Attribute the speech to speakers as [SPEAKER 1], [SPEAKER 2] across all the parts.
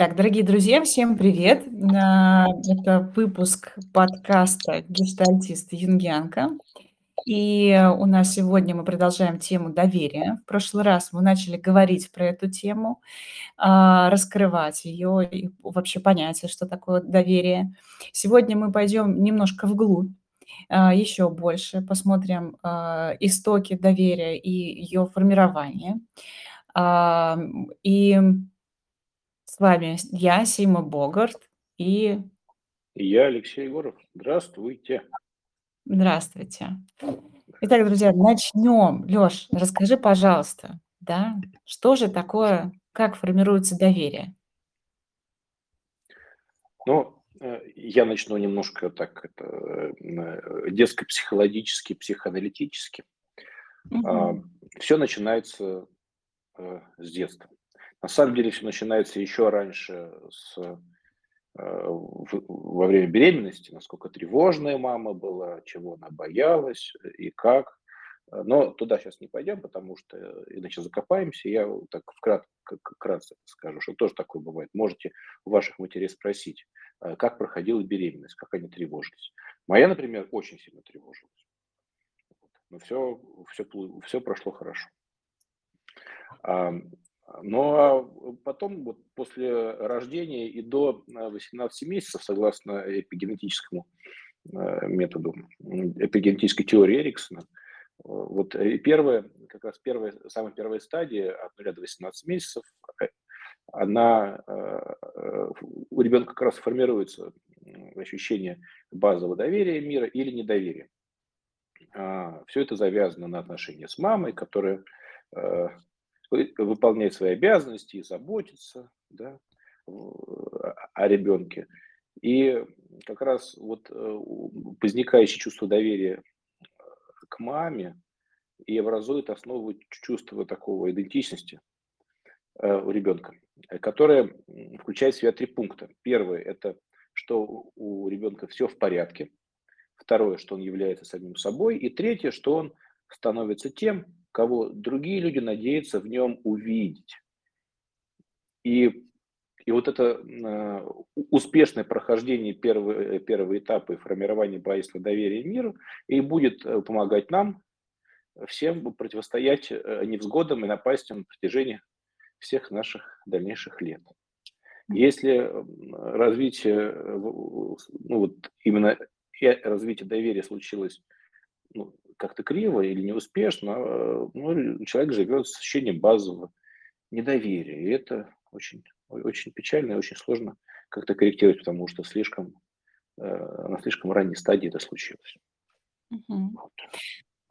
[SPEAKER 1] Так, дорогие друзья, всем привет! На это выпуск подкаста "Гештальтист Юнгианка". И у нас сегодня мы продолжаем тему доверия. В прошлый раз мы начали говорить про эту тему, а, раскрывать её и вообще понятие, что такое доверие. Сегодня мы пойдём немножко вглубь, а, ещё больше посмотрим, а, истоки доверия и её формирование. И с вами я, Сима Богарт, и
[SPEAKER 2] И я, Алексей Егоров. Здравствуйте.
[SPEAKER 1] Здравствуйте. Итак, друзья, начнём. Лёш, расскажи, пожалуйста, да, что же такое, как формируется доверие?
[SPEAKER 2] Ну, э, я начну немножко так это, э, детско-психологически, психоаналитически. А,
[SPEAKER 1] Мгм.
[SPEAKER 2] всё начинается, э, с детства. На самом деле всё начинается ещё раньше, с э, во время беременности, насколько тревожная мама была, чего она боялась и как. Э, но туда щас не пойдём, потому что иначе закопаемся. Я так вкрат к вкратце скажу, что тоже такое бывает. Можете у ваших матерей спросить, э, как проходила беременность, как они тревожились. Моя, например, очень сильно тревожилась. Но всё пл всё прошло хорошо. Ам, ну, а потом, вот после рождения и до, э, 18 месяцев, согласно эпигенетическому, э, методу, эпигенетической теории Эриксона, вот, и первая, как раз первая, самая первая стадия от 0 до 18 месяцев, э, она, э, у ребёнка как раз формируется, ощущение базового доверия мира или недоверия. А, всё это завязано на отношения с мамой, которая, э, вы выполняет свои обязанности и заботится, да, о ребёнке. И как раз вот, э, возникающее чувство доверия к маме и образует основу чувства такого идентичности, э, у ребёнка, которое, включает в себя 3 пункта. 1- это что у ребёнка всё в порядке. 2- что он является самим собой. И 3- что он становится тем, кого другие люди надеются в нём увидеть. И и вот это, э, успешное прохождение первого первого этапа и формирование базисного доверия миру и будет, э, помогать нам всем противостоять, э, невзгодам и напастям на протяжении всех наших дальнейших лет. Если, развитие, ну, вот именно э развитие доверия случилось, ну, как-то криво или неуспешно, э, ну, человек живёт с ощущением базового недоверия. И это очень очень печально и очень сложно как-то корректировать, потому что слишком, э, на слишком ранней стадии это случилось. Вот.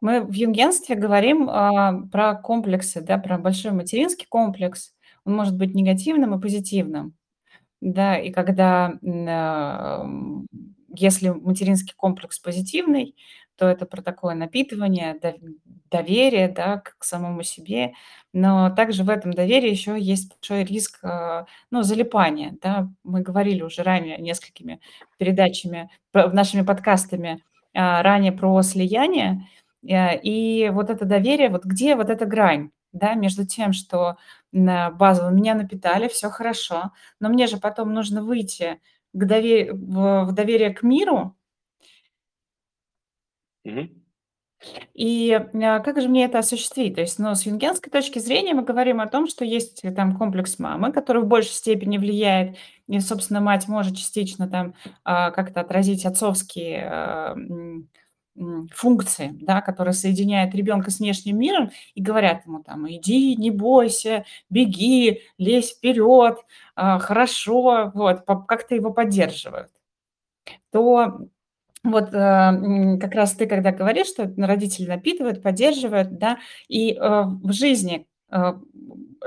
[SPEAKER 1] Мы в юнгенстве говорим, а, про комплексы, да, про большой материнский комплекс. Он может быть негативным и позитивным. Да, и когда, ам, если материнский комплекс позитивный, то это про такое напитывание дов доверия, да, к самому себе. Но также в этом доверии ещё есть большой риск, а, ну, залипания, да. Мы говорили уже ранее несколькими передачами, нашими подкастами, а, ранее про слияние. Э, и вот это доверие, вот где вот эта грань, да, между тем, что базово меня напитали, всё хорошо, но мне же потом нужно выйти к дове в в доверие к миру. И, а, как же мне это осуществить? То есть, ну, с юнгенской точки зрения мы говорим о том, что есть там комплекс мамы, который в большей степени влияет, и, собственно, мать может частично там, а, как-то отразить отцовские, а, функции, да, которые соединяют ребёнка с внешним миром и говорят ему там: "Иди, не бойся, беги, лезь вперёд, а, хорошо". Вот, как-то его поддерживают. То вот, м, как раз ты когда говоришь, что родители напитывают, поддерживают, да, и, а, в жизни, а,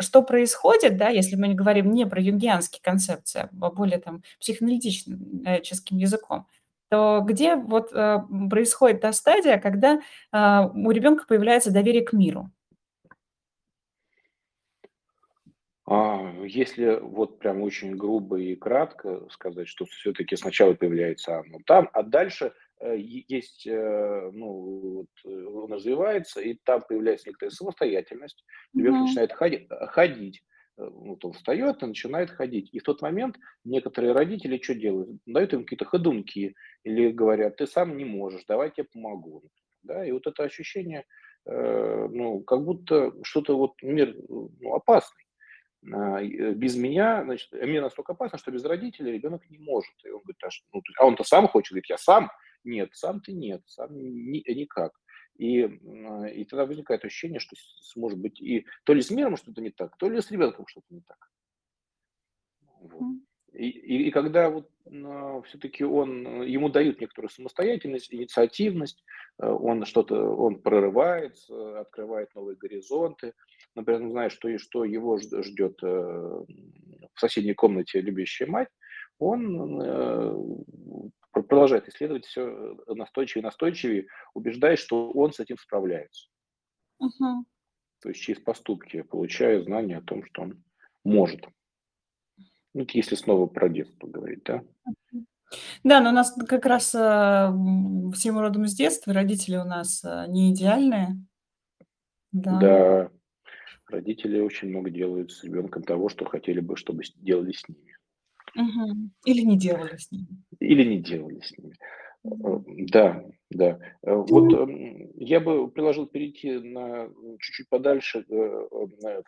[SPEAKER 1] что происходит, да, если мы не говорим не про юнгианские концепции, а более там психоаналитичным, э, ческим языком, то где вот, происходит та стадия, когда, у ребёнка появляется доверие к миру?
[SPEAKER 2] А, если вот прям очень грубо и кратко сказать, что всё-таки сначала появляется оно там, а дальше, э, есть, э, ну, вот он развивается, и там появляется некоторая самостоятельность. Ребёнок
[SPEAKER 1] Мгм.
[SPEAKER 2] начинает ходи ходить, э, вот он встает и начинает ходить. И в тот момент некоторые родители что делают? Дают им какие-то ходунки или говорят, ты сам не можешь, давай я помогу. Да? И вот это ощущение, э, ну, как будто что-то вот мир ну, опасный. А, э, без меня, значит, мир настолько опасно, что без родителей ребенок не может. И он говорит, а, ну, а он-то сам хочет, говорит, я сам. Нет, сам ты нет, сам ни, никак. И, а, и тогда возникает ощущение, что может быть и то ли с миром что-то не так, то ли с ребенком что-то не так. Вот. И, и, и когда вот э, все-таки он, ему дают некоторую самостоятельность, инициативность, э, он что-то, он прорывается, открывает новые горизонты, например, он знает, что, и что его ждет э, в соседней комнате любящая мать, он э, продолжает исследовать все настойчивее и настойчивее, убеждаясь, что он с этим справляется.
[SPEAKER 1] Угу.
[SPEAKER 2] То есть через поступки получая знание о том, что он может. Ну, если снова про детство говорить, да?
[SPEAKER 1] Да, но у нас как раз э, всем родом из детства, родители у нас э, не идеальные.
[SPEAKER 2] Да. Да. Родители очень много делают с ребенком того, что хотели бы, чтобы делали с ними.
[SPEAKER 1] Или не делали с ними.
[SPEAKER 2] Или не делали с ними. Э, да, да. Э, вот эм, я бы предложил перейти на чуть-чуть подальше э,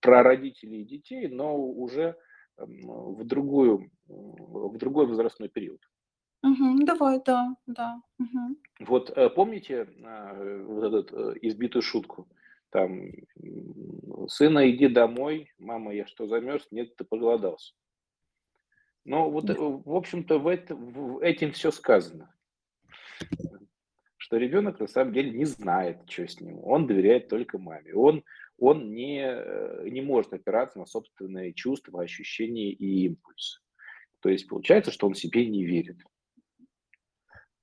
[SPEAKER 2] про родителей и детей, но уже эм, в другую, в другой возрастной период.
[SPEAKER 1] Мгм. Давай, да, да. Мгм.
[SPEAKER 2] Вот помните вот эту избитую шутку? Там, сына, иди домой, мама, я что, замерз? Нет, ты проголодался. Ну, вот, э, в общем-то, в это, в этим все сказано. Что ребенок на самом деле не знает, что с ним. Он доверяет только маме. Он, он не, э, не может опираться на собственные чувства, ощущения и импульсы. То есть получается, что он себе не верит.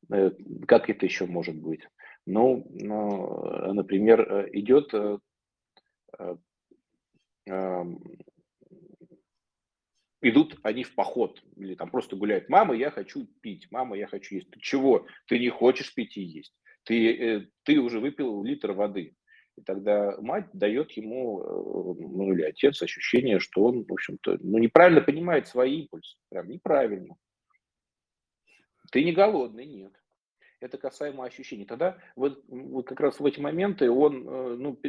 [SPEAKER 2] Э, как это еще может быть? Ну, ну например, идет идут они в поход, или там просто гуляют. Мама, я хочу пить, мама, я хочу есть. Ты чего? Ты не хочешь пить и есть. Ты, э, ты уже выпил литр воды. И тогда мать дает ему, э, ну или отец, ощущение, что он, в общем-то, ну неправильно понимает свои импульсы. Прям неправильно. Ты не голодный, нет. Это касаемо ощущений. Тогда вот, вот как раз в эти моменты он э, ну,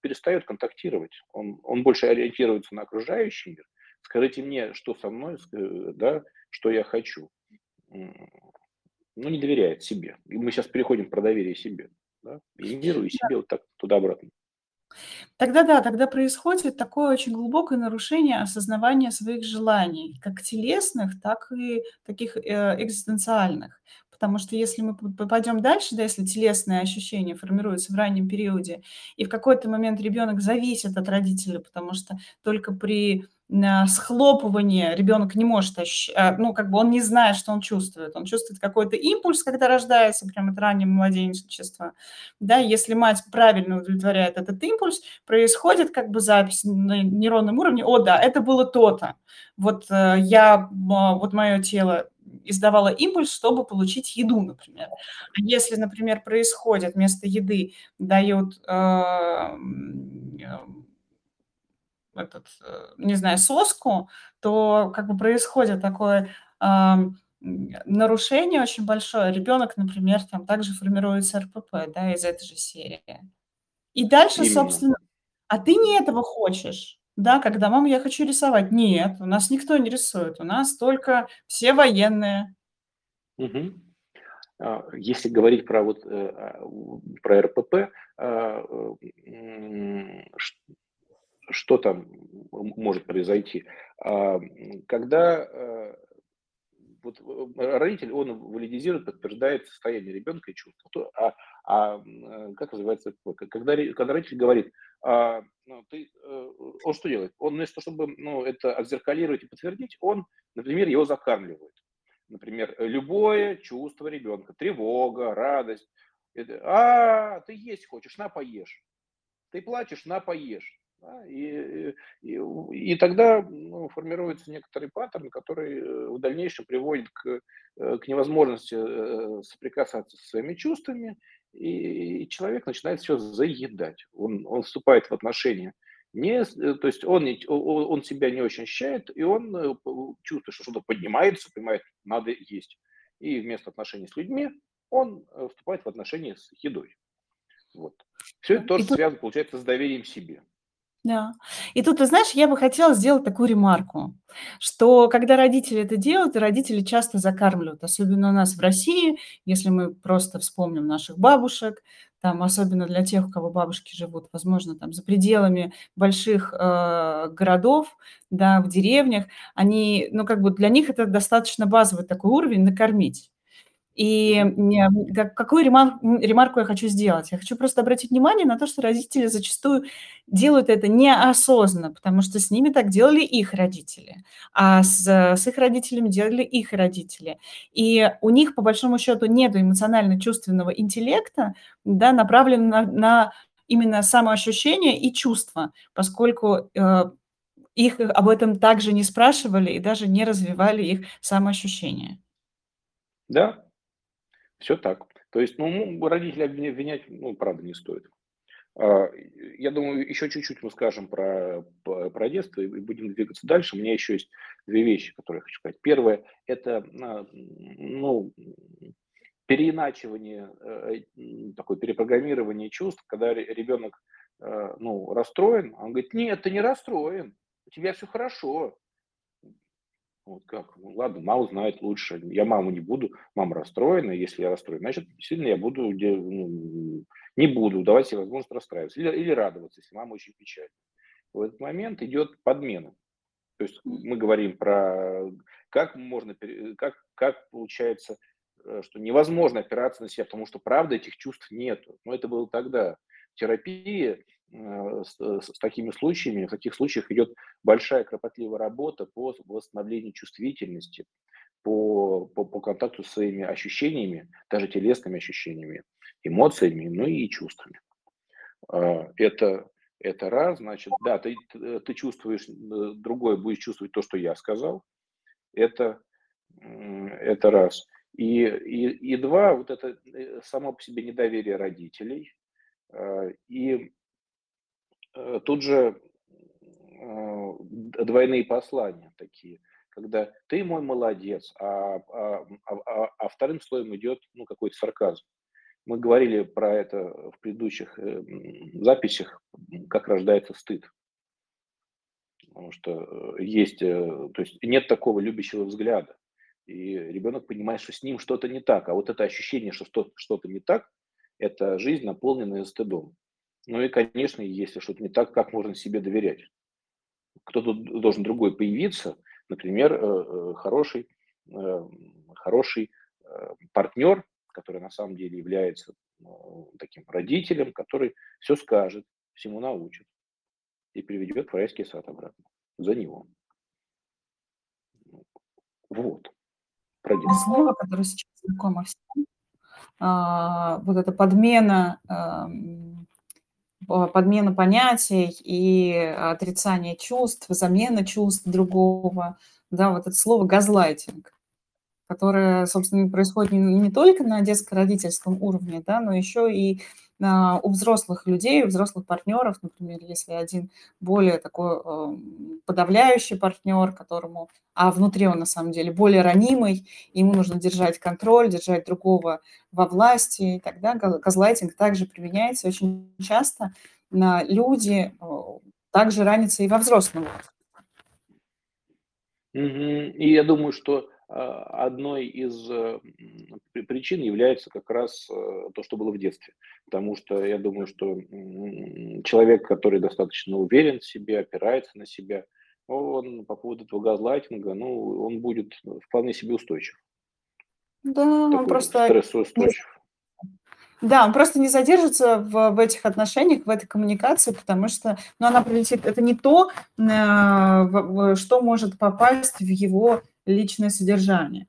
[SPEAKER 2] перестает контактировать. Он, он больше ориентируется на окружающий мир, Скажите мне, что со мной, да, что я хочу. Ну, не доверяет себе. И мы сейчас переходим про доверие себе. Да? И миру, и себе вот так туда-обратно.
[SPEAKER 1] Тогда да, тогда происходит такое очень глубокое нарушение осознавания своих желаний, как телесных, так и таких э, экзистенциальных. Потому что если мы попадем дальше, да, если телесные ощущения формируются в раннем периоде, и в какой-то момент ребенок зависит от родителей, потому что только при схлопывание ребенок не может а, ну, как бы он не знает, что он чувствует. Он чувствует какой-то импульс, когда рождается, прям от раннего младенчества. Да, если мать правильно удовлетворяет этот импульс, происходит как бы запись на нейронном уровне, о, да, это было то-то. Вот э, я, вот мое тело издавало импульс, чтобы получить еду, например. Если, например, происходит вместо еды, дают э, этот, э, не знаю, соску, то как бы происходит такое э, нарушение очень большое. Ребенок, например, там также формируется РПП, да, из этой же серии. И дальше, Именно. собственно, а ты не этого хочешь, да, когда мама, я хочу рисовать. Нет, у нас никто не рисует, у нас только все военные.
[SPEAKER 2] Угу. Если говорить про вот э, а, про РПП, а, что там может произойти? Когда э, вот э, родитель, он валидизирует, подтверждает состояние ребенка и чувства. А, а э, как называется, когда, когда родитель говорит, а, ну, ты, он что делает? Он вместо того, чтобы ну, это отзеркалировать и подтвердить, он, например, его закармливает. Например, любое чувство ребенка, тревога, радость. Это, а, ты есть хочешь, на поешь. Ты плачешь, на поешь. И, и, и тогда ну, формируется некоторый паттерн, который э, в дальнейшем приводит к, э, к невозможности э, соприкасаться со своими чувствами, и, и человек начинает все заедать. Он, он вступает в отношения Не, э, то есть он он себя не очень ощущает, и он, э, чувствует, что что-то поднимается, понимает, надо есть. И вместо отношений с людьми он, э, вступает в отношения с едой. Вот.
[SPEAKER 1] Да.
[SPEAKER 2] это
[SPEAKER 1] И
[SPEAKER 2] тоже
[SPEAKER 1] тут
[SPEAKER 2] связано, получается, с доверием себе.
[SPEAKER 1] Да. И тут, ты знаешь, я бы хотела сделать такую ремарку, что когда родители это делают, родители часто закармливают, особенно у нас в России, если мы просто вспомним наших бабушек, там, особенно для тех, у кого бабушки живут, возможно, там за пределами больших, э, городов, да, в деревнях, они, ну, как бы для них это достаточно базовый такой уровень- накормить. И какую ремар ремарку я хочу сделать? Я хочу просто обратить внимание на то, что родители зачастую делают это неосознанно, потому что с ними так делали их родители, а с с их родителями делали их родители. И у них, по большому счету, нету эмоционально-чувственного интеллекта, да, направленного на на именно самоощущение и чувства, поскольку, э, их об этом также не спрашивали и даже не развивали их самоощущение.
[SPEAKER 2] Да, всё так. То есть, ну, м, родителей обвиня обвинять, ну, правда, не стоит. А, я думаю, еще чуть-чуть мы скажем про про детство и будем двигаться дальше. У меня еще есть 2 вещи, которые я хочу сказать. 1- это, на ну, переиначивание, э, такое перепрограммирование чувств, когда ре ребенок, э, ну, расстроен, он говорит: "Нет, ты не расстроен, у тебя всё хорошо". Вот как? Ну ладно, мама знает лучше. Я маму не буду. Мама расстроена. Если я расстроен, значит, действительно я буду ну, не буду давать себе возможность расстраиваться или или радоваться, если мама очень печальна. В этот момент идет подмена. То есть мы говорим про как можно как как получается, э, что невозможно опираться на себя, потому что, правда, этих чувств нету. Но это было тогда. Э, с с такими случаями, в таких случаях идет большая кропотливая работа по восстановлению чувствительности, по по по контакту со своими ощущениями, даже телесными ощущениями, эмоциями, ну и чувствами. А, это это раз. Значит, да, ты т ты чувствуешь, н другой будет чувствовать то, что я сказал. Это, это раз. И и и 2, вот это, э, само по себе недоверие родителей. А, и, э, тут же, э, двойные послания такие, когда ты мой молодец, а а а а а вторым слоем идет, ну, какой-то сарказм. Мы говорили про это в предыдущих, э, записях, как рождается стыд. Потому что, э, есть, э, то есть нет такого любящего взгляда, и ребенок понимает, что с ним что-то не так. А вот это ощущение, что что-то не так- это жизнь, наполненная стыдом. Ну и, конечно, если что-то не так, как можно себе доверять? Кто-то должен другой появиться, например, э, э, хороший, э, хороший, партнер, который на самом деле является, ну, таким родителем, который всё скажет, всему научит и приведет в райский сад обратно за него. Вот. Про детство.
[SPEAKER 1] Слово, которое сейчас знакомо всем. А, вот эта подмена, по подмена понятий и отрицание чувств, замена чувств другого. Да, вот это слово газлайтинг, которое, собственно, происходит не не только на детско-родительском уровне, да, но еще и, у взрослых людей, у взрослых партнеров. Например, если один более такой, ам, подавляющий партнер, которому а внутри он на самом деле более ранимый, ему нужно держать контроль, держать другого во власти, и тогда га газлайтинг также применяется. Очень часто на люди, также ранятся и во взрослом.
[SPEAKER 2] И я думаю, что, одной из, при причин является как раз, э, то, что было в детстве. Потому что я думаю, что, человек, который достаточно уверен в себе, опирается на себя, он по поводу этого газлайтинга, ну, он будет вполне себе устойчив.
[SPEAKER 1] Да, он
[SPEAKER 2] Такой
[SPEAKER 1] просто не з
[SPEAKER 2] стрессоустойчив.
[SPEAKER 1] Да, он просто не задержится в в этих отношениях, в этой коммуникации, потому что, ну, она прилетит это не то, на в в что может попасть в его личное содержание.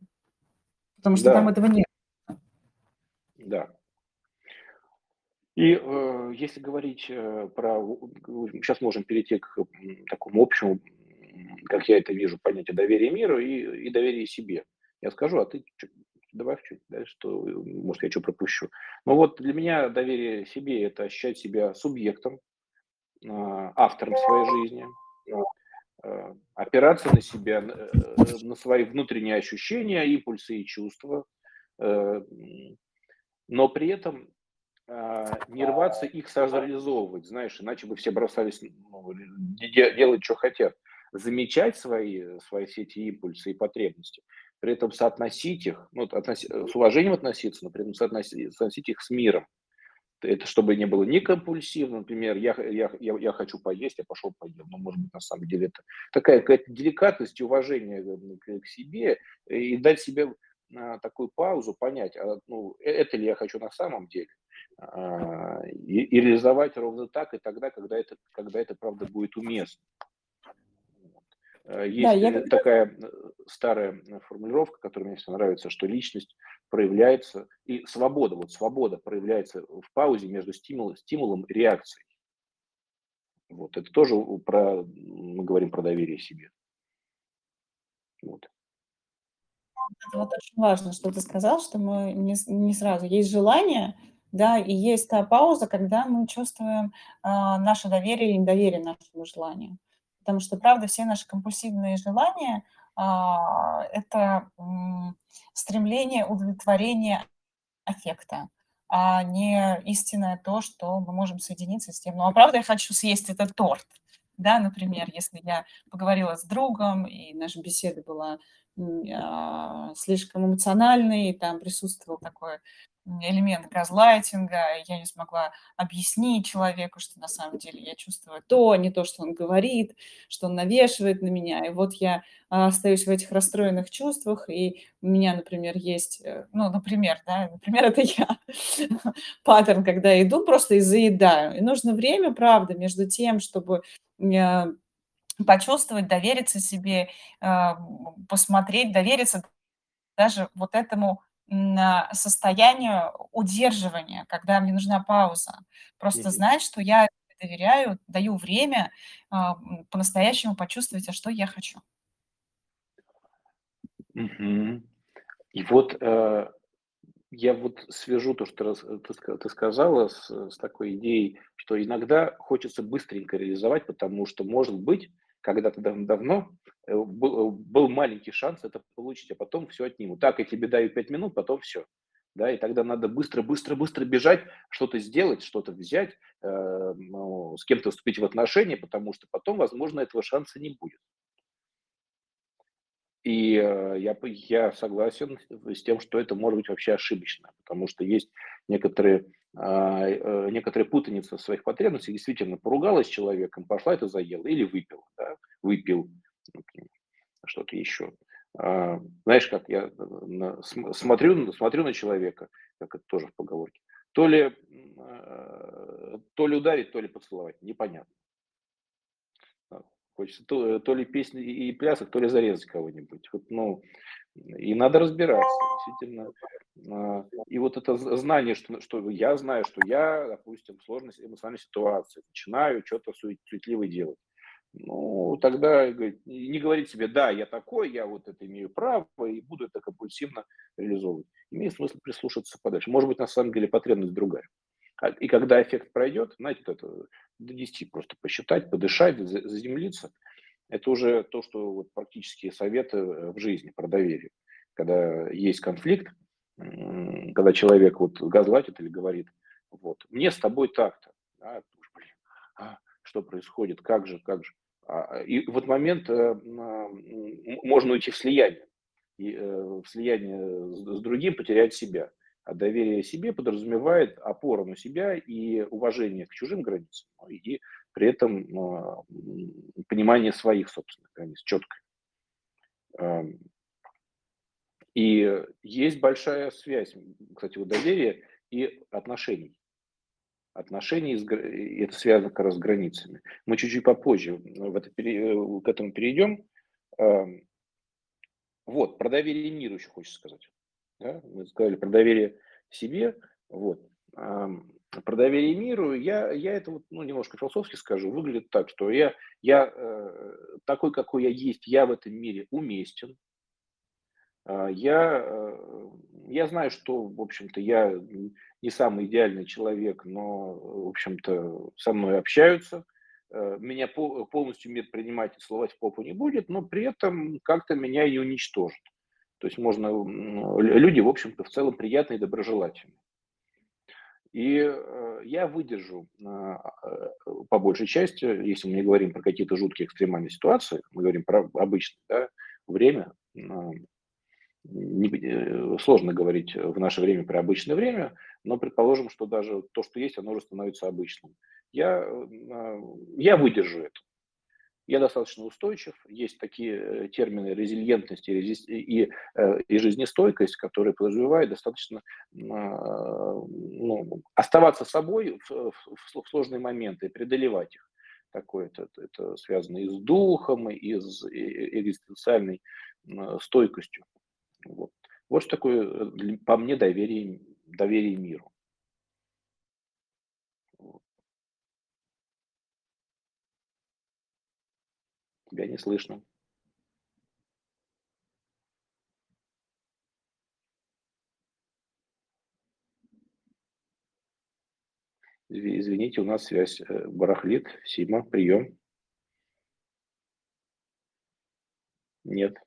[SPEAKER 1] Потому что там
[SPEAKER 2] Да.
[SPEAKER 1] этого нет.
[SPEAKER 2] Да. И, э, если говорить, э, про у щас можем перейти к, такому общему, как я это вижу, понятию доверия миру и и доверия себе. Я скажу, а ты добавь чуть дальше, что, может, я чё пропущу. Ну вот для меня доверие себе- это ощущать себя субъектом а, автором своей жизни, опираться на себя, э, на свои внутренние ощущения, импульсы и чувства, э, но при этом не рваться их сразу знаешь, иначе бы все бросались ну, делать, что хотят. Замечать свои, свои все эти импульсы и потребности, при этом соотносить их, ну, относи, с уважением относиться, но при этом соотносить, соотносить их с миром. Это чтобы не было ни компульсивно, например, я, я, я, я хочу поесть, я пошел поел. Но, может быть, на самом деле это такая какая-то деликатность и уважение э, к, к себе, и дать себе а, такую паузу, понять, а, ну, э, это ли я хочу на самом деле, а, и, и реализовать ровно так и тогда, когда это, когда это правда будет уместно. Э, есть да, я... такая старая формулировка, которая мне всегда нравится, что личность проявляется, и свобода, вот свобода проявляется в паузе между стимул, стимулом и реакцией. Вот, это тоже про, мы говорим про доверие себе.
[SPEAKER 1] Вот. Это вот очень важно, что ты сказал, что мы не, не сразу. Есть желание, да, и есть та пауза, когда мы чувствуем э, наше доверие или недоверие нашему желанию. Потому что, правда, все наши компульсивные желания а, это стремление удовлетворения аффекта, а не истинное то, что мы можем соединиться с тем. Ну, а правда, я хочу съесть этот торт. Да, например, если я поговорила с другом, и наша беседа была а, слишком эмоциональной, и там присутствовал такой элемент газлайтинга, я не смогла объяснить человеку, что на самом деле я чувствую то, а не то, что он говорит, что он навешивает на меня. И вот я а, остаюсь в этих расстроенных чувствах, и у меня, например, есть, э, ну, например, да, например, это я, паттерн, когда я иду просто и заедаю. И нужно время, правда, между тем, чтобы э, почувствовать, довериться себе, а, посмотреть, довериться даже вот этому состоянию удерживания, когда мне нужна пауза. Просто знать, что я доверяю, даю время а, по-настоящему почувствовать, а что я хочу.
[SPEAKER 2] Мгм. И вот э, я вот свяжу то, что раз- ты, ты сказала, с, с такой идеей, что иногда хочется быстренько реализовать, потому что, может быть, когда-то дав- давно Э, был, был маленький шанс это получить, а потом все отнимут. Так, я тебе даю 5 минут, потом все. Да, и тогда надо быстро, быстро, быстро бежать, что-то сделать, что-то взять, э, ну, с кем-то вступить в отношения, потому что потом, возможно, этого шанса не будет. И э, я, я согласен с тем, что это может быть вообще ошибочно, потому что есть некоторые, а, э, некоторые путаницы в своих потребностях. Действительно, поругалась с человеком, пошла это заела или выпил, да, выпил что-то еще. А, знаешь, как я на, смотрю, смотрю на человека, как это тоже в поговорке, то ли, а, то ли ударить, то ли поцеловать, непонятно. Хочется то, то ли песни и плясок, то ли зарезать кого-нибудь. Вот, ну, и надо разбираться, действительно. А, и вот это знание, что, что я знаю, что я, допустим, в сложной эмоциональной ситуации начинаю что-то суетливо делать ну, тогда не говорить себе, да, я такой, я вот это имею право и буду это компульсивно реализовывать. Имеет смысл прислушаться подальше. Может быть, на самом деле потребность другая. А, и когда эффект пройдет, знаете, это до 10 просто посчитать, подышать, заземлиться, это уже то, что вот практические советы э, в жизни про доверие. Когда есть конфликт, когда человек вот газлатит или говорит, вот, мне с тобой так-то, а, блин, а, что происходит, как же, как же. А, и в этот момент э, можно уйти в слияние. И э, в слияние с другим потерять себя. А доверие себе подразумевает опору на себя и уважение к чужим границам, ну, и при этом а, понимание своих собственных границ четко. Эм, и есть большая связь, кстати, у доверия и отношений отношений, это связано как раз с границами. Мы чуть-чуть попозже в это, к этому перейдем. Эм, вот, про доверие миру еще хочется сказать. Да? Мы сказали про доверие себе. Вот. Эм, про доверие миру я, я это вот, ну, немножко философски скажу. Выглядит так, что я, я э, такой, какой я есть, я в этом мире уместен. Э, я, э, я знаю, что, в общем-то, я не самый идеальный человек, но, в общем-то, со мной общаются, э, меня полностью мир принимать и целовать в попу не будет, но при этом как-то меня и уничтожит. То есть можно, люди, в общем-то, в целом приятные и доброжелательные. И э, я выдержу э, по большей части, если мы не говорим про какие-то жуткие экстремальные ситуации, мы говорим про обычное да, время, не, э, сложно говорить в наше время про обычное время, но предположим, что даже то, что есть, оно уже становится обычным. Я, э, я выдержу это. Я достаточно устойчив. Есть такие э, термины резильентность и, и, и жизнестойкость, которые подразумевают достаточно ну, оставаться собой в, в, в сложные моменты и преодолевать их. Такое это, это связано и с духом, и с экзистенциальной стойкостью. Вот, вот что такое, э, по мне, доверие, доверие миру. Тебя не слышно. Извините, у нас связь э, барахлит. Сима, прием. Нет.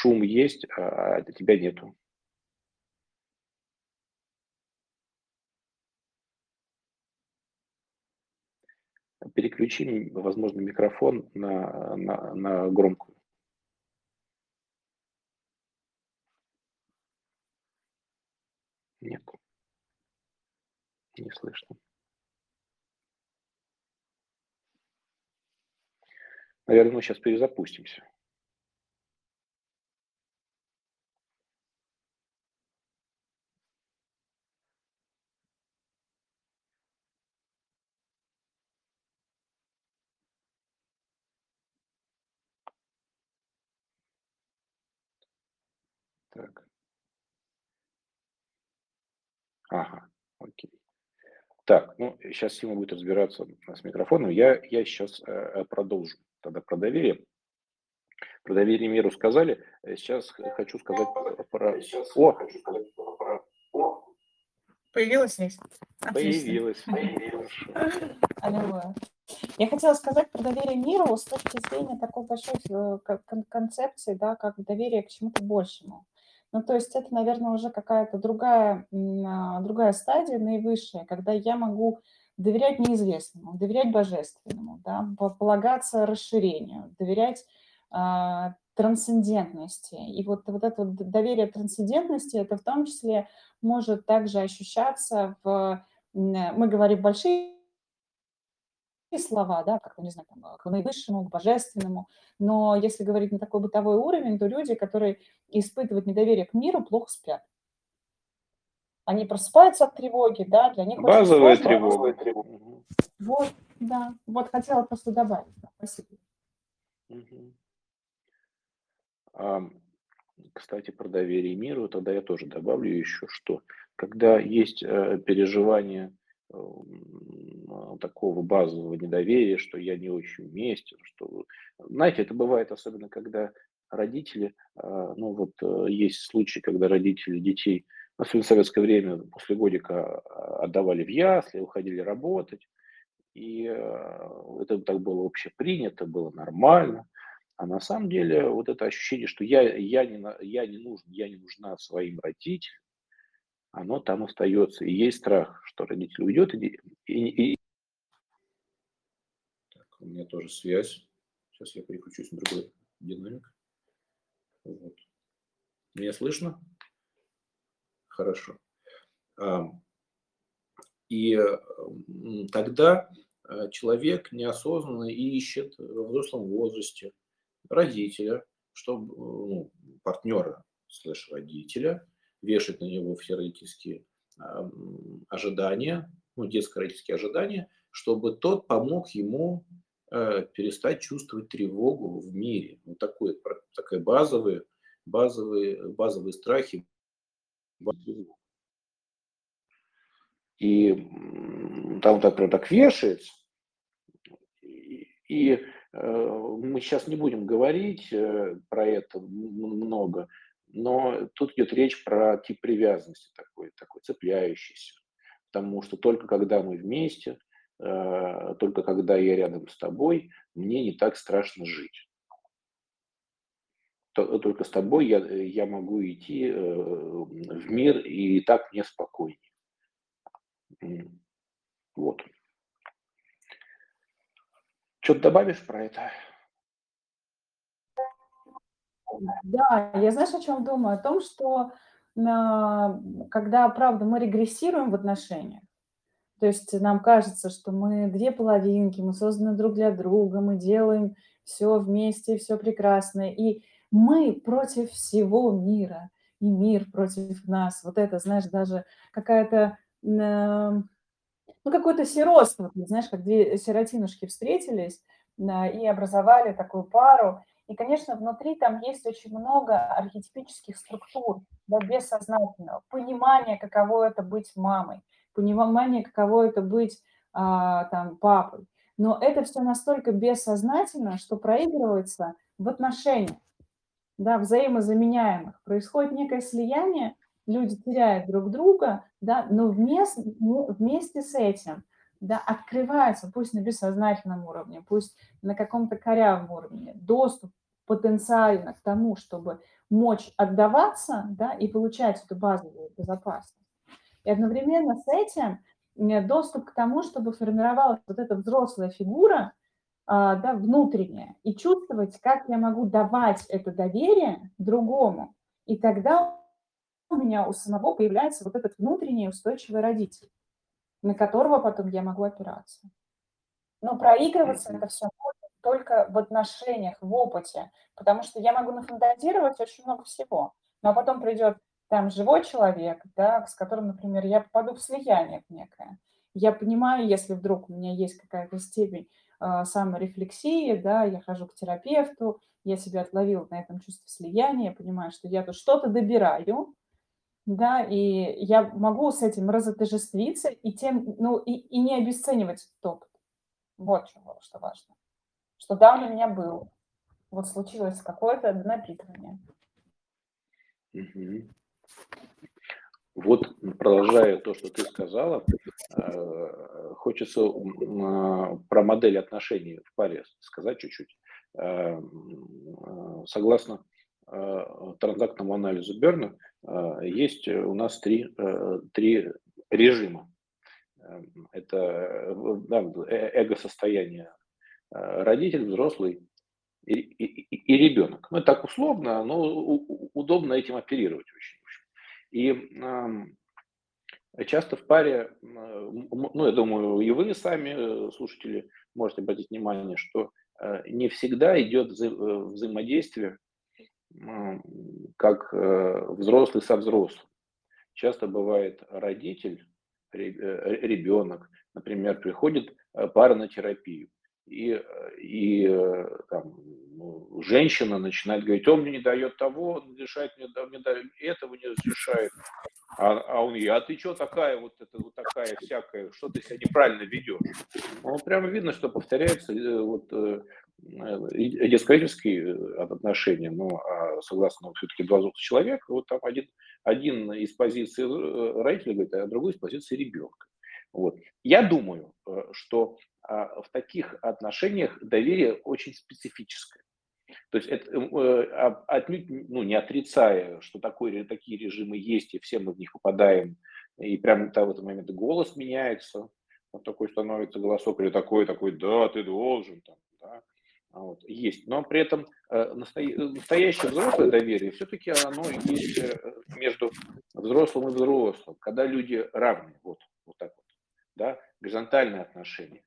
[SPEAKER 2] шум есть, а, а тебя нету. Переключи, возможно, микрофон на, на, на громкую. Нет. Не слышно. Наверное, мы сейчас перезапустимся. Так. Ага, окей. Так, ну, сейчас Сима будет разбираться с микрофоном. Я, я сейчас э, э продолжу тогда про доверие. Про доверие миру сказали. Э, сейчас хочу сказать про... Сейчас О! Хочу сказать про...
[SPEAKER 1] О! Появилась здесь?
[SPEAKER 2] Появилась. Появилась.
[SPEAKER 1] Аллилуйя. Я хотела сказать про доверие миру с точки зрения такой большой э, концепции, да, как доверие к чему-то большему. Ну, то есть это, наверное, уже какая-то другая, а, другая стадия, наивысшая, когда я могу доверять неизвестному, доверять божественному, да, полагаться расширению, доверять э, трансцендентности. И вот, вот это вот доверие трансцендентности, это в том числе может также ощущаться в, мы говорим, большие слова, да, как, не знаю, там, к наивысшему, к божественному, но если говорить на такой бытовой уровень, то люди, которые испытывают недоверие к миру, плохо спят. Они просыпаются от тревоги, да, для них
[SPEAKER 2] Базовая очень сложно.
[SPEAKER 1] тревога. Вот, да, вот хотела просто добавить. Спасибо.
[SPEAKER 2] Угу. А, кстати, про доверие миру, тогда я тоже добавлю еще, что когда есть э, переживание такого базового недоверия, что я не очень уместен, что, знаете, это бывает особенно, когда родители, а, ну вот э, есть случаи, когда родители детей, особенно в советское время, после годика а, отдавали в ясли, уходили работать, и э, это так было общепринято, было нормально, а на самом деле вот это ощущение, что я, я, не, я не нужен, я не нужна своим родителям, оно там остается. И есть страх, что родитель уйдет. И, и, и... Так, у меня тоже связь. Сейчас я переключусь на другой динамик. Вот. Меня слышно? Хорошо. И тогда э, человек неосознанно ищет в взрослом возрасте родителя, чтобы, ну, партнера слэш родителя, вешать на него все родительские ожидания, ну, детско-родительские ожидания, чтобы тот помог ему э, перестать чувствовать тревогу в мире. Вот такой, такие базовые, базовые, базовые страхи. И там так, так вешается. И, и э, мы сейчас не будем говорить э, про это много, но тут идет речь про тип привязанности такой, такой цепляющийся. потому что только когда мы вместе, э, только когда я рядом с тобой, мне не так страшно жить. Только с тобой я, я могу идти э, в мир, и так мне спокойнее. Вот. Что-то добавишь про это?
[SPEAKER 1] Да, я знаешь, о чем думаю? О том, что когда, правда, мы регрессируем в отношениях, то есть нам кажется, что мы две половинки, мы созданы друг для друга, мы делаем все вместе, все прекрасно, и мы против всего мира, и мир против нас. Вот это, знаешь, даже какая-то, ну, какое-то сиротство, знаешь, как две сиротинушки встретились и образовали такую пару, и, конечно, внутри там есть очень много архетипических структур, да, бессознательного, понимания, каково это быть мамой, понимание, каково это быть а, там, папой. Но это все настолько бессознательно, что проигрывается в отношениях, да, взаимозаменяемых. Происходит некое слияние, люди теряют друг друга, да, но вместе, вместе с этим да, открывается, пусть на бессознательном уровне, пусть на каком-то корявом уровне, доступ потенциально к тому, чтобы мочь отдаваться да, и получать эту базовую безопасность. И одновременно с этим доступ к тому, чтобы формировалась вот эта взрослая фигура, а, да, внутренняя, и чувствовать, как я могу давать это доверие другому. И тогда у меня у самого появляется вот этот внутренний устойчивый родитель, на которого потом я могу опираться. Но проигрываться это все только в отношениях, в опыте, потому что я могу нафантазировать очень много всего, но потом придет там живой человек, да, с которым, например, я попаду в слияние некое. Я понимаю, если вдруг у меня есть какая-то степень э, саморефлексии, да, я хожу к терапевту, я себя отловила на этом чувстве слияния, понимаю, что я тут что-то добираю, да, и я могу с этим разотожествиться и тем, ну, и, и не обесценивать опыт. Вот что, что важно что да, он у меня был. Вот случилось какое-то напитывание.
[SPEAKER 2] Угу. Вот, продолжая то, что ты сказала, э, хочется а, про модель отношений в паре сказать чуть-чуть. Э, согласно э, транзактному анализу Берна, есть у нас три, три режима. Это эго-состояние Э, родитель, взрослый и, и, и ребенок. Ну, так условно, но удобно этим оперировать очень. И э, часто в паре, ну, я думаю, и вы сами, э, слушатели, можете обратить внимание, что э, не всегда идет вза взаимодействие э, как э, взрослый со взрослым. Часто бывает родитель, ребенок, например, приходит пара на терапию и, и э, там, ну, женщина начинает говорить, он мне не дает того, он решает мне, мне дает, этого не разрешает. А, а он ей, а ты что такая вот, это, вот такая всякая, что ты себя неправильно ведешь? Ну, прямо видно, что повторяется э, вот, э, детско-родительские отношения, ну, а согласно все-таки два взрослых человека, вот там один, один из позиции родителя говорит, а другой из позиции ребенка. Вот. Я думаю, что а, в таких отношениях доверие очень специфическое. То есть это э, отнюдь ну, не отрицая, что такой, такие режимы есть, и все мы в них попадаем, и прямо в этот момент голос меняется, вот такой становится голосок, или такой, такой, да, ты должен, там, да, а вот, есть. Но при этом э, настоящее взрослое доверие все-таки оно есть э, между взрослым и взрослым, когда люди равны, вот, вот так вот, да, горизонтальные отношения.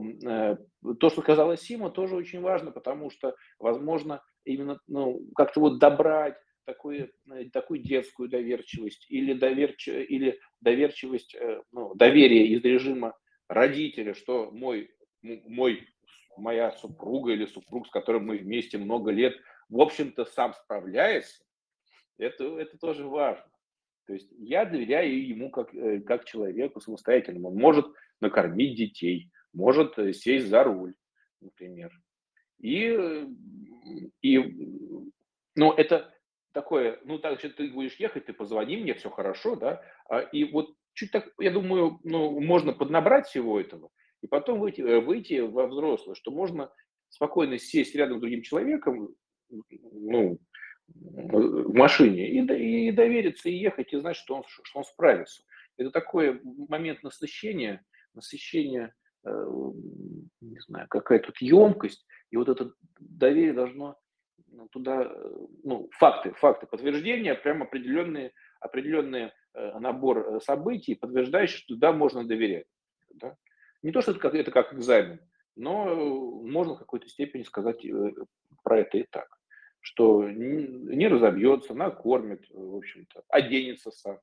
[SPEAKER 2] Э, то, что сказала Сима, тоже очень важно, потому что, возможно, именно ну, как-то вот добрать такую, э, такую детскую доверчивость или, доверч... или доверчивость, э, ну, доверие из режима родителя, что мой, мой, моя супруга или супруг, с которым мы вместе много лет, в общем-то, сам справляется, это, это тоже важно. То есть я доверяю ему как, как человеку самостоятельному. Он может накормить детей, может э, сесть за руль, например. И, э, и ну, это такое, ну, так что ты будешь ехать, ты позвони мне, все хорошо, да, а, и вот чуть так, я думаю, ну, можно поднабрать всего этого, и потом выйти, э, выйти во взрослое, что можно спокойно сесть рядом с другим человеком, ну, в машине и, и довериться, и ехать, и знать, что он, что он справится. Это такой момент насыщения, насыщения, не знаю, какая тут емкость, и вот это доверие должно ну, туда, э, ну, факты, факты подтверждения, прям определенные, определенный э, набор событий, подтверждающий, что да, можно доверять. Да? Не то, что это как, это как экзамен, но можно в какой-то степени сказать про это и так что не разобьется, накормит, в общем-то, оденется сам.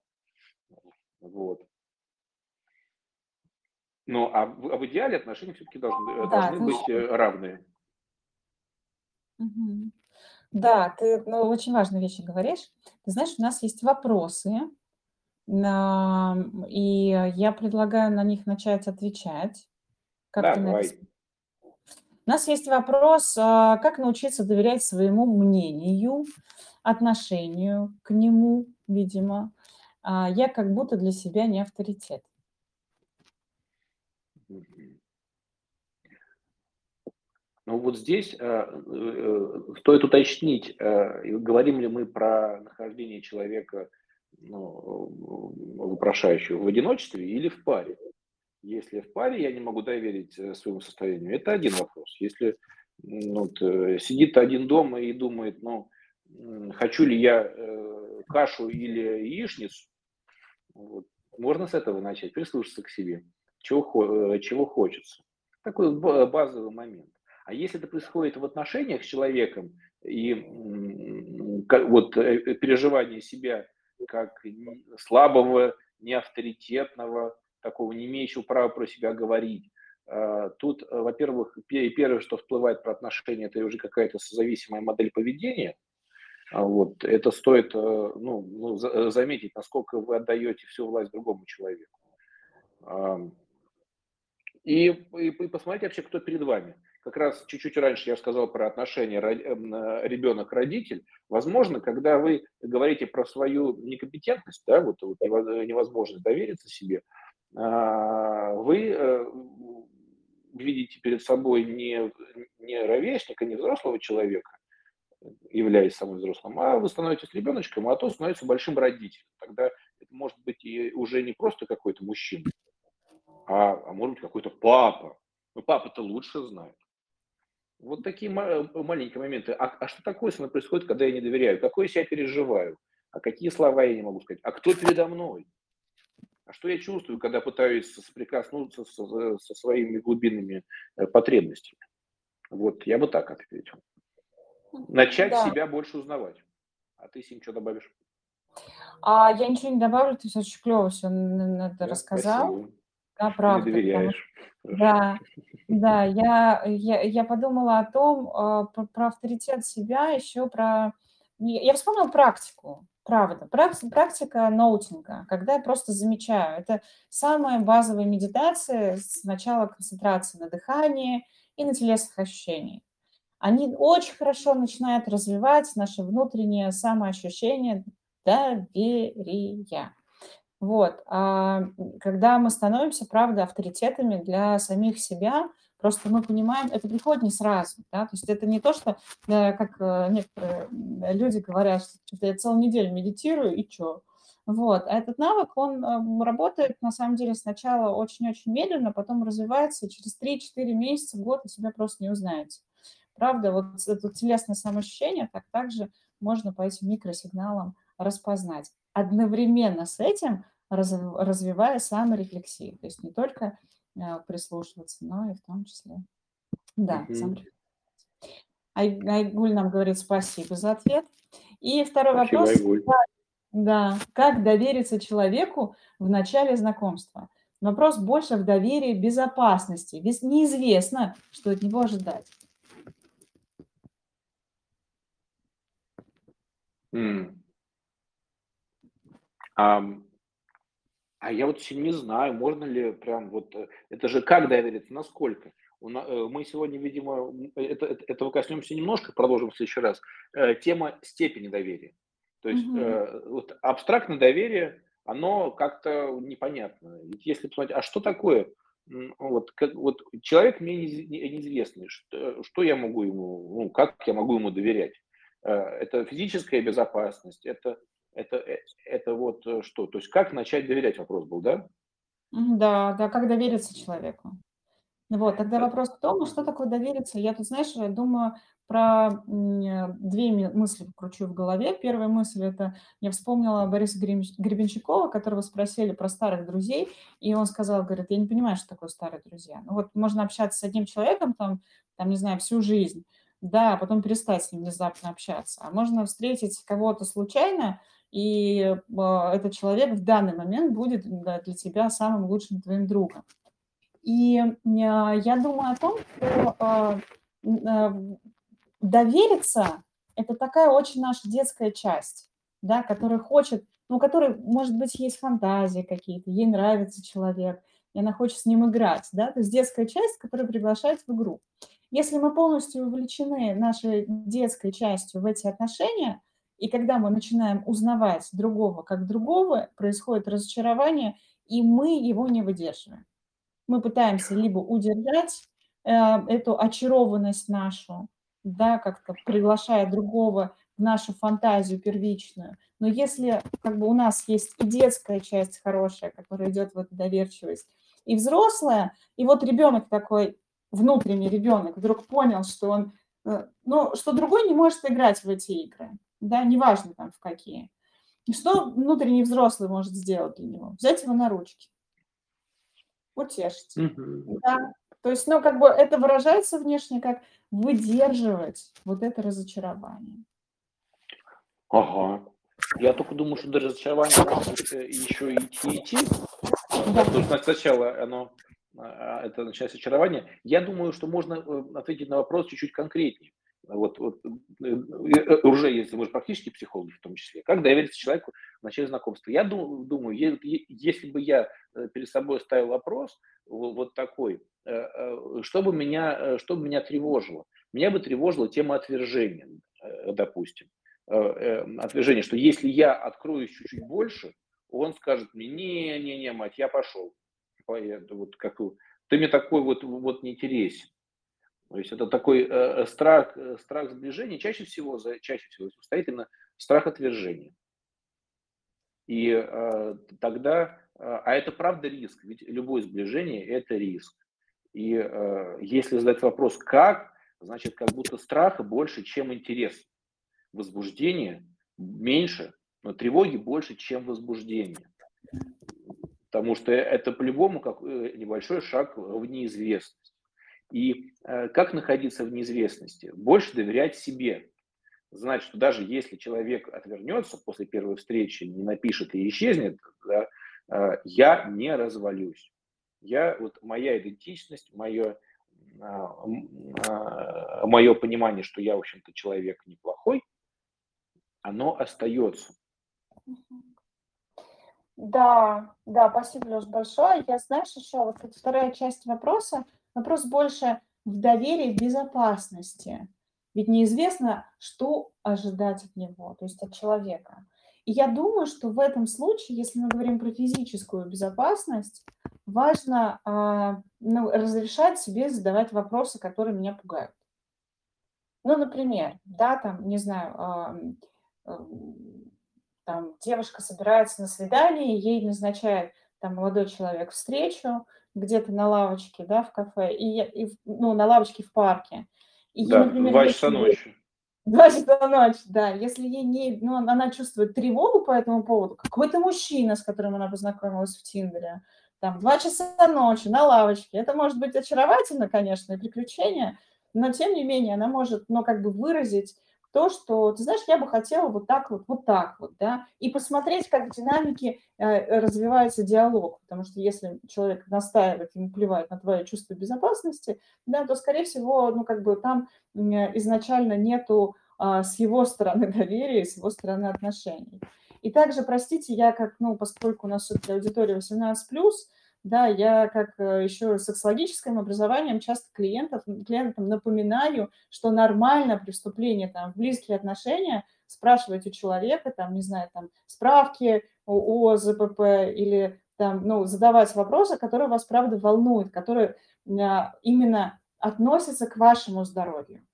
[SPEAKER 2] Вот. Ну, а в, а в идеале отношения все-таки должны, э, да, должны быть э, равные.
[SPEAKER 1] Угу. Да, ты ну, очень важные вещи говоришь. Ты знаешь, у нас есть вопросы, и я предлагаю на них начать отвечать. Как
[SPEAKER 2] да, ты давай.
[SPEAKER 1] У нас есть вопрос, а, как научиться доверять своему мнению, отношению к нему, видимо. А, я как будто для себя не авторитет.
[SPEAKER 2] Ну вот здесь э, э, стоит уточнить, э, говорим ли мы про нахождение человека ну, вопрошающего в одиночестве или в паре. Если в паре я не могу доверить своему состоянию, это один вопрос. Если ну, вот, сидит один дома и думает, ну, хочу ли я кашу или яичницу, вот, можно с этого начать, прислушаться к себе, чего, э, чего хочется. Такой базовый момент. А если это происходит в отношениях с человеком, и вот переживание себя как слабого, неавторитетного, такого не имеющего права про себя говорить. Тут, э, во-первых, первое, что всплывает про отношения, это уже какая-то созависимая модель поведения. А вот. Это стоит э, ну, ну, э, заметить, насколько вы отдаете всю власть другому человеку. И, и, и посмотрите вообще, кто перед вами. Как раз чуть-чуть раньше я сказал про отношения ребенок-родитель. Возможно, когда вы говорите про свою некомпетентность, да, вот, вот невозможность довериться себе, а, вы э, видите перед собой не, не ровесника, не взрослого человека, являясь самым взрослым, а вы становитесь ребеночком, а то становится большим родителем. Тогда это может быть и уже не просто какой-то мужчина, а, а может быть какой-то папа. Но папа-то лучше знает. Вот такие маленькие моменты. А, а что такое со мной происходит, когда я не доверяю? Какое я себя переживаю? А какие слова я не могу сказать? А кто передо мной? А что я чувствую, когда пытаюсь соприкоснуться со, со своими глубинными э, потребностями? Вот, я бы так ответил. Начать да. себя больше узнавать. А ты, Сим, что добавишь?
[SPEAKER 1] А я ничего не добавлю, ты все очень клево все это да, рассказал. Спасибо. Да, правда.
[SPEAKER 2] Не доверяешь.
[SPEAKER 1] Да, да, я, я, я подумала о том, э, про, про авторитет себя, еще про... Я вспомнила практику. Правда. Практика ноутинга, когда я просто замечаю. Это самая базовая медитация, сначала концентрация на дыхании и на телесных ощущениях. Они очень хорошо начинают развивать наше внутреннее самоощущение доверия. Вот. А когда мы становимся, правда, авторитетами для самих себя, Просто мы понимаем, это приходит не сразу, да, то есть это не то, что, э, как э, некоторые люди говорят, что я целую неделю медитирую и что. Вот. А этот навык, он эм, работает, на самом деле, сначала очень-очень медленно, потом развивается, и через 3-4 месяца, год вы себя просто не узнаете. Правда, вот это телесное самоощущение так также можно по этим микросигналам распознать. Одновременно с этим развивая саморефлексию. То есть не только Э, прислушиваться, но и в том числе, да, сам Ай- Айгуль нам говорит спасибо за ответ. И второй
[SPEAKER 2] Спасибо,
[SPEAKER 1] вопрос,
[SPEAKER 2] Айгуль.
[SPEAKER 1] да, как довериться человеку в начале знакомства? Вопрос больше в доверии безопасности. Без, неизвестно, что от него ожидать.
[SPEAKER 2] М. Ам, а я вот не знаю, можно ли прям вот, э, это же как довериться, насколько? Э, мы сегодня, видимо, это, это, этого коснемся немножко, продолжим в следующий раз. Э, тема степени доверия. То есть угу. вот абстрактное доверие, оно как-то непонятно. Ведь если посмотреть, а что такое вот, как, вот человек мне неизвестный, что, что я могу ему, ну, как я могу ему доверять? Э, это физическая безопасность, это, это, э, это вот э, что? То есть как начать доверять, вопрос был, да?
[SPEAKER 1] Да, да, как довериться человеку. Вот, тогда вопрос в том, что такое довериться. Я тут, знаешь, я думаю про две мысли кручу в голове. Первая мысль– это я вспомнила Бориса Гребенщикова, которого спросили про старых друзей, и он сказал, говорит, я не понимаю, что такое старые друзья. Ну вот можно общаться с одним человеком, там, там не знаю, всю жизнь, да, а потом перестать с ним внезапно общаться. А можно встретить кого-то случайно, и а, этот человек в данный момент будет для тебя самым лучшим твоим другом. И а, я думаю о том, что а, довериться– это такая очень наша детская часть, да, которая хочет, ну, которой, может быть, есть фантазии какие-то, ей нравится человек, и она хочет с ним играть, да, то есть детская часть, которая приглашает в игру. Если мы полностью увлечены нашей детской частью в эти отношения, и когда мы начинаем узнавать другого как другого, происходит разочарование, и мы его не выдерживаем. Мы пытаемся либо удержать э, эту очарованность нашу, да, как-то приглашая другого в нашу фантазию первичную. Но если как бы у нас есть и детская часть хорошая, которая идет в эту доверчивость, и взрослая, и вот ребенок такой, внутренний ребенок, вдруг понял, что он, э, ну, что другой не может играть в эти игры, да, неважно там в какие. И что внутренний взрослый может сделать для него? Взять его на ручки, утешить. Mm-hmm. Да, то есть, ну, как бы это выражается внешне как выдерживать вот это разочарование.
[SPEAKER 2] Ага. Я только думаю, что до разочарования еще идти идти. Да. То есть сначала оно а, это начинается очарование. Я думаю, что можно э, ответить на вопрос чуть-чуть конкретнее. Вот, вот э, э, уже если мы же практически психологи в том числе, как довериться человеку в начале знакомства. Я думаю, если бы я перед собой ставил вопрос вот такой, что бы меня, что бы меня тревожило? Меня бы тревожила тема отвержения, допустим. Отвержение, что если я откроюсь чуть-чуть больше, он скажет мне, не-не-не, мать, я пошел. Вот как, ты мне такой вот, вот не интересен. То есть это такой э, страх, страх сближения, чаще всего, за, чаще всего стоит именно страх отвержения. И э, тогда, э, а это правда риск, ведь любое сближение – это риск. И э, если задать вопрос «как?», значит, как будто страха больше, чем интерес. Возбуждение меньше, но тревоги больше, чем возбуждение. Потому что это по-любому как э, небольшой шаг в неизвестность. И э, как находиться в неизвестности? Больше доверять себе. Знать, что даже если человек отвернется после первой встречи, не напишет и исчезнет, да, э, я не развалюсь. Я, вот моя идентичность, мое, а, мое понимание, что я, в общем-то, человек неплохой, оно остается.
[SPEAKER 1] Да, да, спасибо, Леш, большое. Я, знаешь, еще вот вторая часть вопроса, вопрос больше в доверии, в безопасности. Ведь неизвестно, что ожидать от него, то есть от человека. И я думаю, что в этом случае, если мы говорим про физическую безопасность, важно э, ну, разрешать себе задавать вопросы, которые меня пугают. Ну, например, да, там, не знаю, э, э, там девушка собирается на свидание, ей назначает там молодой человек встречу где-то на лавочке, да, в кафе, и, и ну, на лавочке в парке.
[SPEAKER 2] И да, ей, например, два часа ночи.
[SPEAKER 1] Два часа ночи, да. Если ей не, ну, она чувствует тревогу по этому поводу, какой-то мужчина, с которым она познакомилась в Тиндере, там, два часа ночи на лавочке, это может быть очаровательно, конечно, и приключение, но тем не менее она может, ну, как бы выразить то, что, ты знаешь, я бы хотела вот так вот, вот так вот, да, и посмотреть, как в динамике э, развивается диалог, потому что если человек настаивает, ему плевать на твое чувство безопасности, да, то, скорее всего, ну, как бы там изначально нету а, с его стороны доверия, с его стороны отношений. И также, простите, я как, ну, поскольку у нас все-таки аудитория 18+, да, я как э, еще сексологическим образованием часто клиентов, клиентам напоминаю, что нормально при вступлении там, в близкие отношения спрашивать у человека, там, не знаю, там, справки о, о ЗПП или там, ну, задавать вопросы, которые вас, правда, волнуют, которые а, именно относятся к вашему здоровью.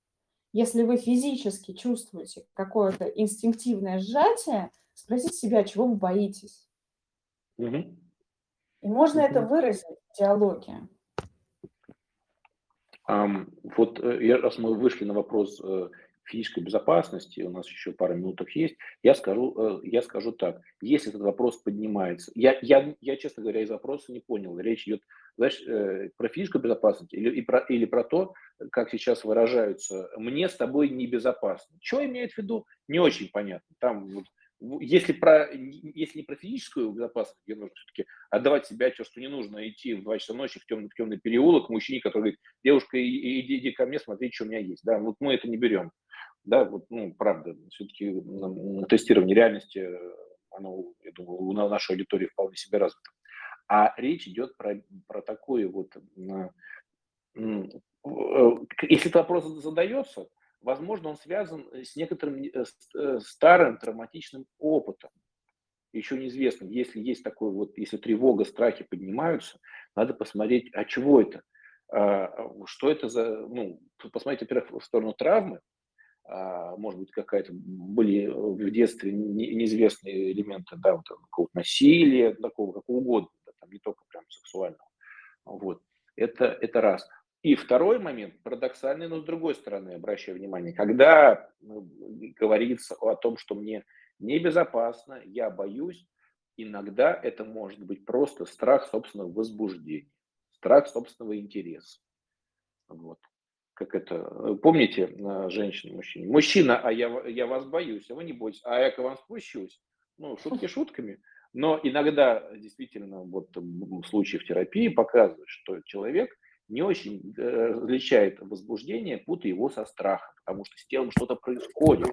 [SPEAKER 1] Если вы физически чувствуете какое-то инстинктивное сжатие, спросите себя, чего вы боитесь.
[SPEAKER 2] Угу.
[SPEAKER 1] И можно это выразить в диалоге.
[SPEAKER 2] Um, вот э, раз мы вышли на вопрос э, физической безопасности, у нас еще пара минуток есть, я скажу, э, я скажу так, если этот вопрос поднимается, я, я, я, честно говоря, из вопроса не понял, речь идет, знаешь, про физическую безопасность или, и про, или про то, как сейчас выражаются, мне с тобой небезопасно. Что имеет в виду, не очень понятно. Там вот, если, про, если не про физическую безопасность, где нужно все-таки отдавать себя отчет, что не нужно идти в 2 часа ночи в темный, в темный переулок мужчине, который говорит, девушка, иди, иди ко мне, смотри, что у меня есть. Да, вот мы это не берем. Да, вот, ну, правда, все-таки тестирование реальности, оно, я думаю, у нашей аудитории вполне себе развито. А речь идет про, про такое вот, э, если этот вопрос задается, возможно, он связан с некоторым э, э, старым травматичным опытом. Еще неизвестно, если есть такой вот, если тревога, страхи поднимаются, надо посмотреть, а чего это, а, что это за, ну, посмотреть, во-первых, в сторону травмы, а, может быть, какая-то были в детстве неизвестные элементы, да, вот какого-то насилия, такого, какого угодно, да, там не только прям сексуального. Вот. Это, это раз. И второй момент, парадоксальный, но с другой стороны, обращаю внимание, когда ну, говорится о том, что мне небезопасно, я боюсь, иногда это может быть просто страх собственного возбуждения, страх собственного интереса. Вот как это, помните, э, женщина, мужчина, мужчина, а я, я вас боюсь, а вы не бойтесь, а я к вам спущусь. Ну, шутки шутками, но иногда действительно вот случаи в терапии показывают, что человек не очень э, различает возбуждение, путая его со страхом, потому что с телом что-то происходит.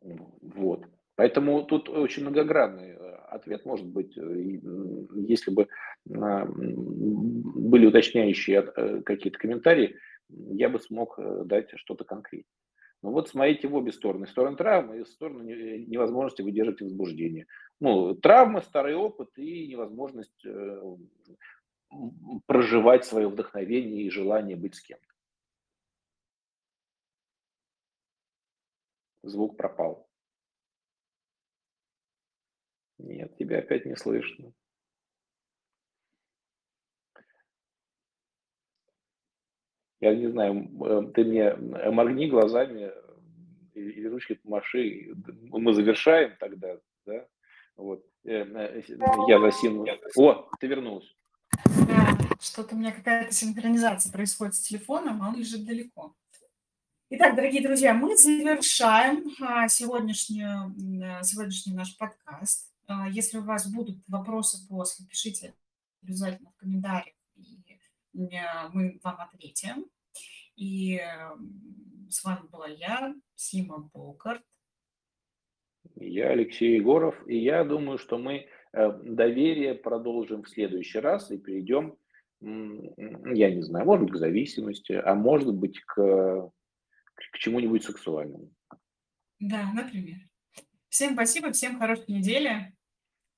[SPEAKER 2] Вот. Поэтому тут очень многогранный ответ может быть, если бы а, были уточняющие э, какие-то комментарии, я бы смог э, дать что-то конкретное. Но вот смотрите в обе стороны. Сторону травмы и сторону невозможности выдерживать возбуждение. Ну, травма, старый опыт и невозможность э, проживать свое вдохновение и желание быть с кем-то. Звук пропал. Нет, тебя опять не слышно. Я не знаю, э, ты мне моргни глазами или ручкой помаши, мы завершаем тогда, да? Вот. Э, э, я засину. О, ты вернулась.
[SPEAKER 1] Что-то у меня какая-то синхронизация происходит с телефоном, а он лежит далеко. Итак, дорогие друзья, мы завершаем а, сегодняшнюю, сегодняшний наш подкаст. А, если у вас будут вопросы после, пишите обязательно в комментариях, и мы вам ответим. И с вами была я, Сима Бокарт.
[SPEAKER 2] Я Алексей Егоров, и я думаю, что мы э, доверие продолжим в следующий раз и перейдем, я не знаю, может быть, к зависимости, а может быть, к, к чему-нибудь сексуальному.
[SPEAKER 1] Да, например. Всем спасибо, всем хорошей недели.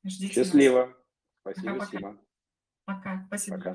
[SPEAKER 2] Ждите Счастливо. Нас. Спасибо,
[SPEAKER 1] Пока, Сима. Пока. Спасибо. Пока.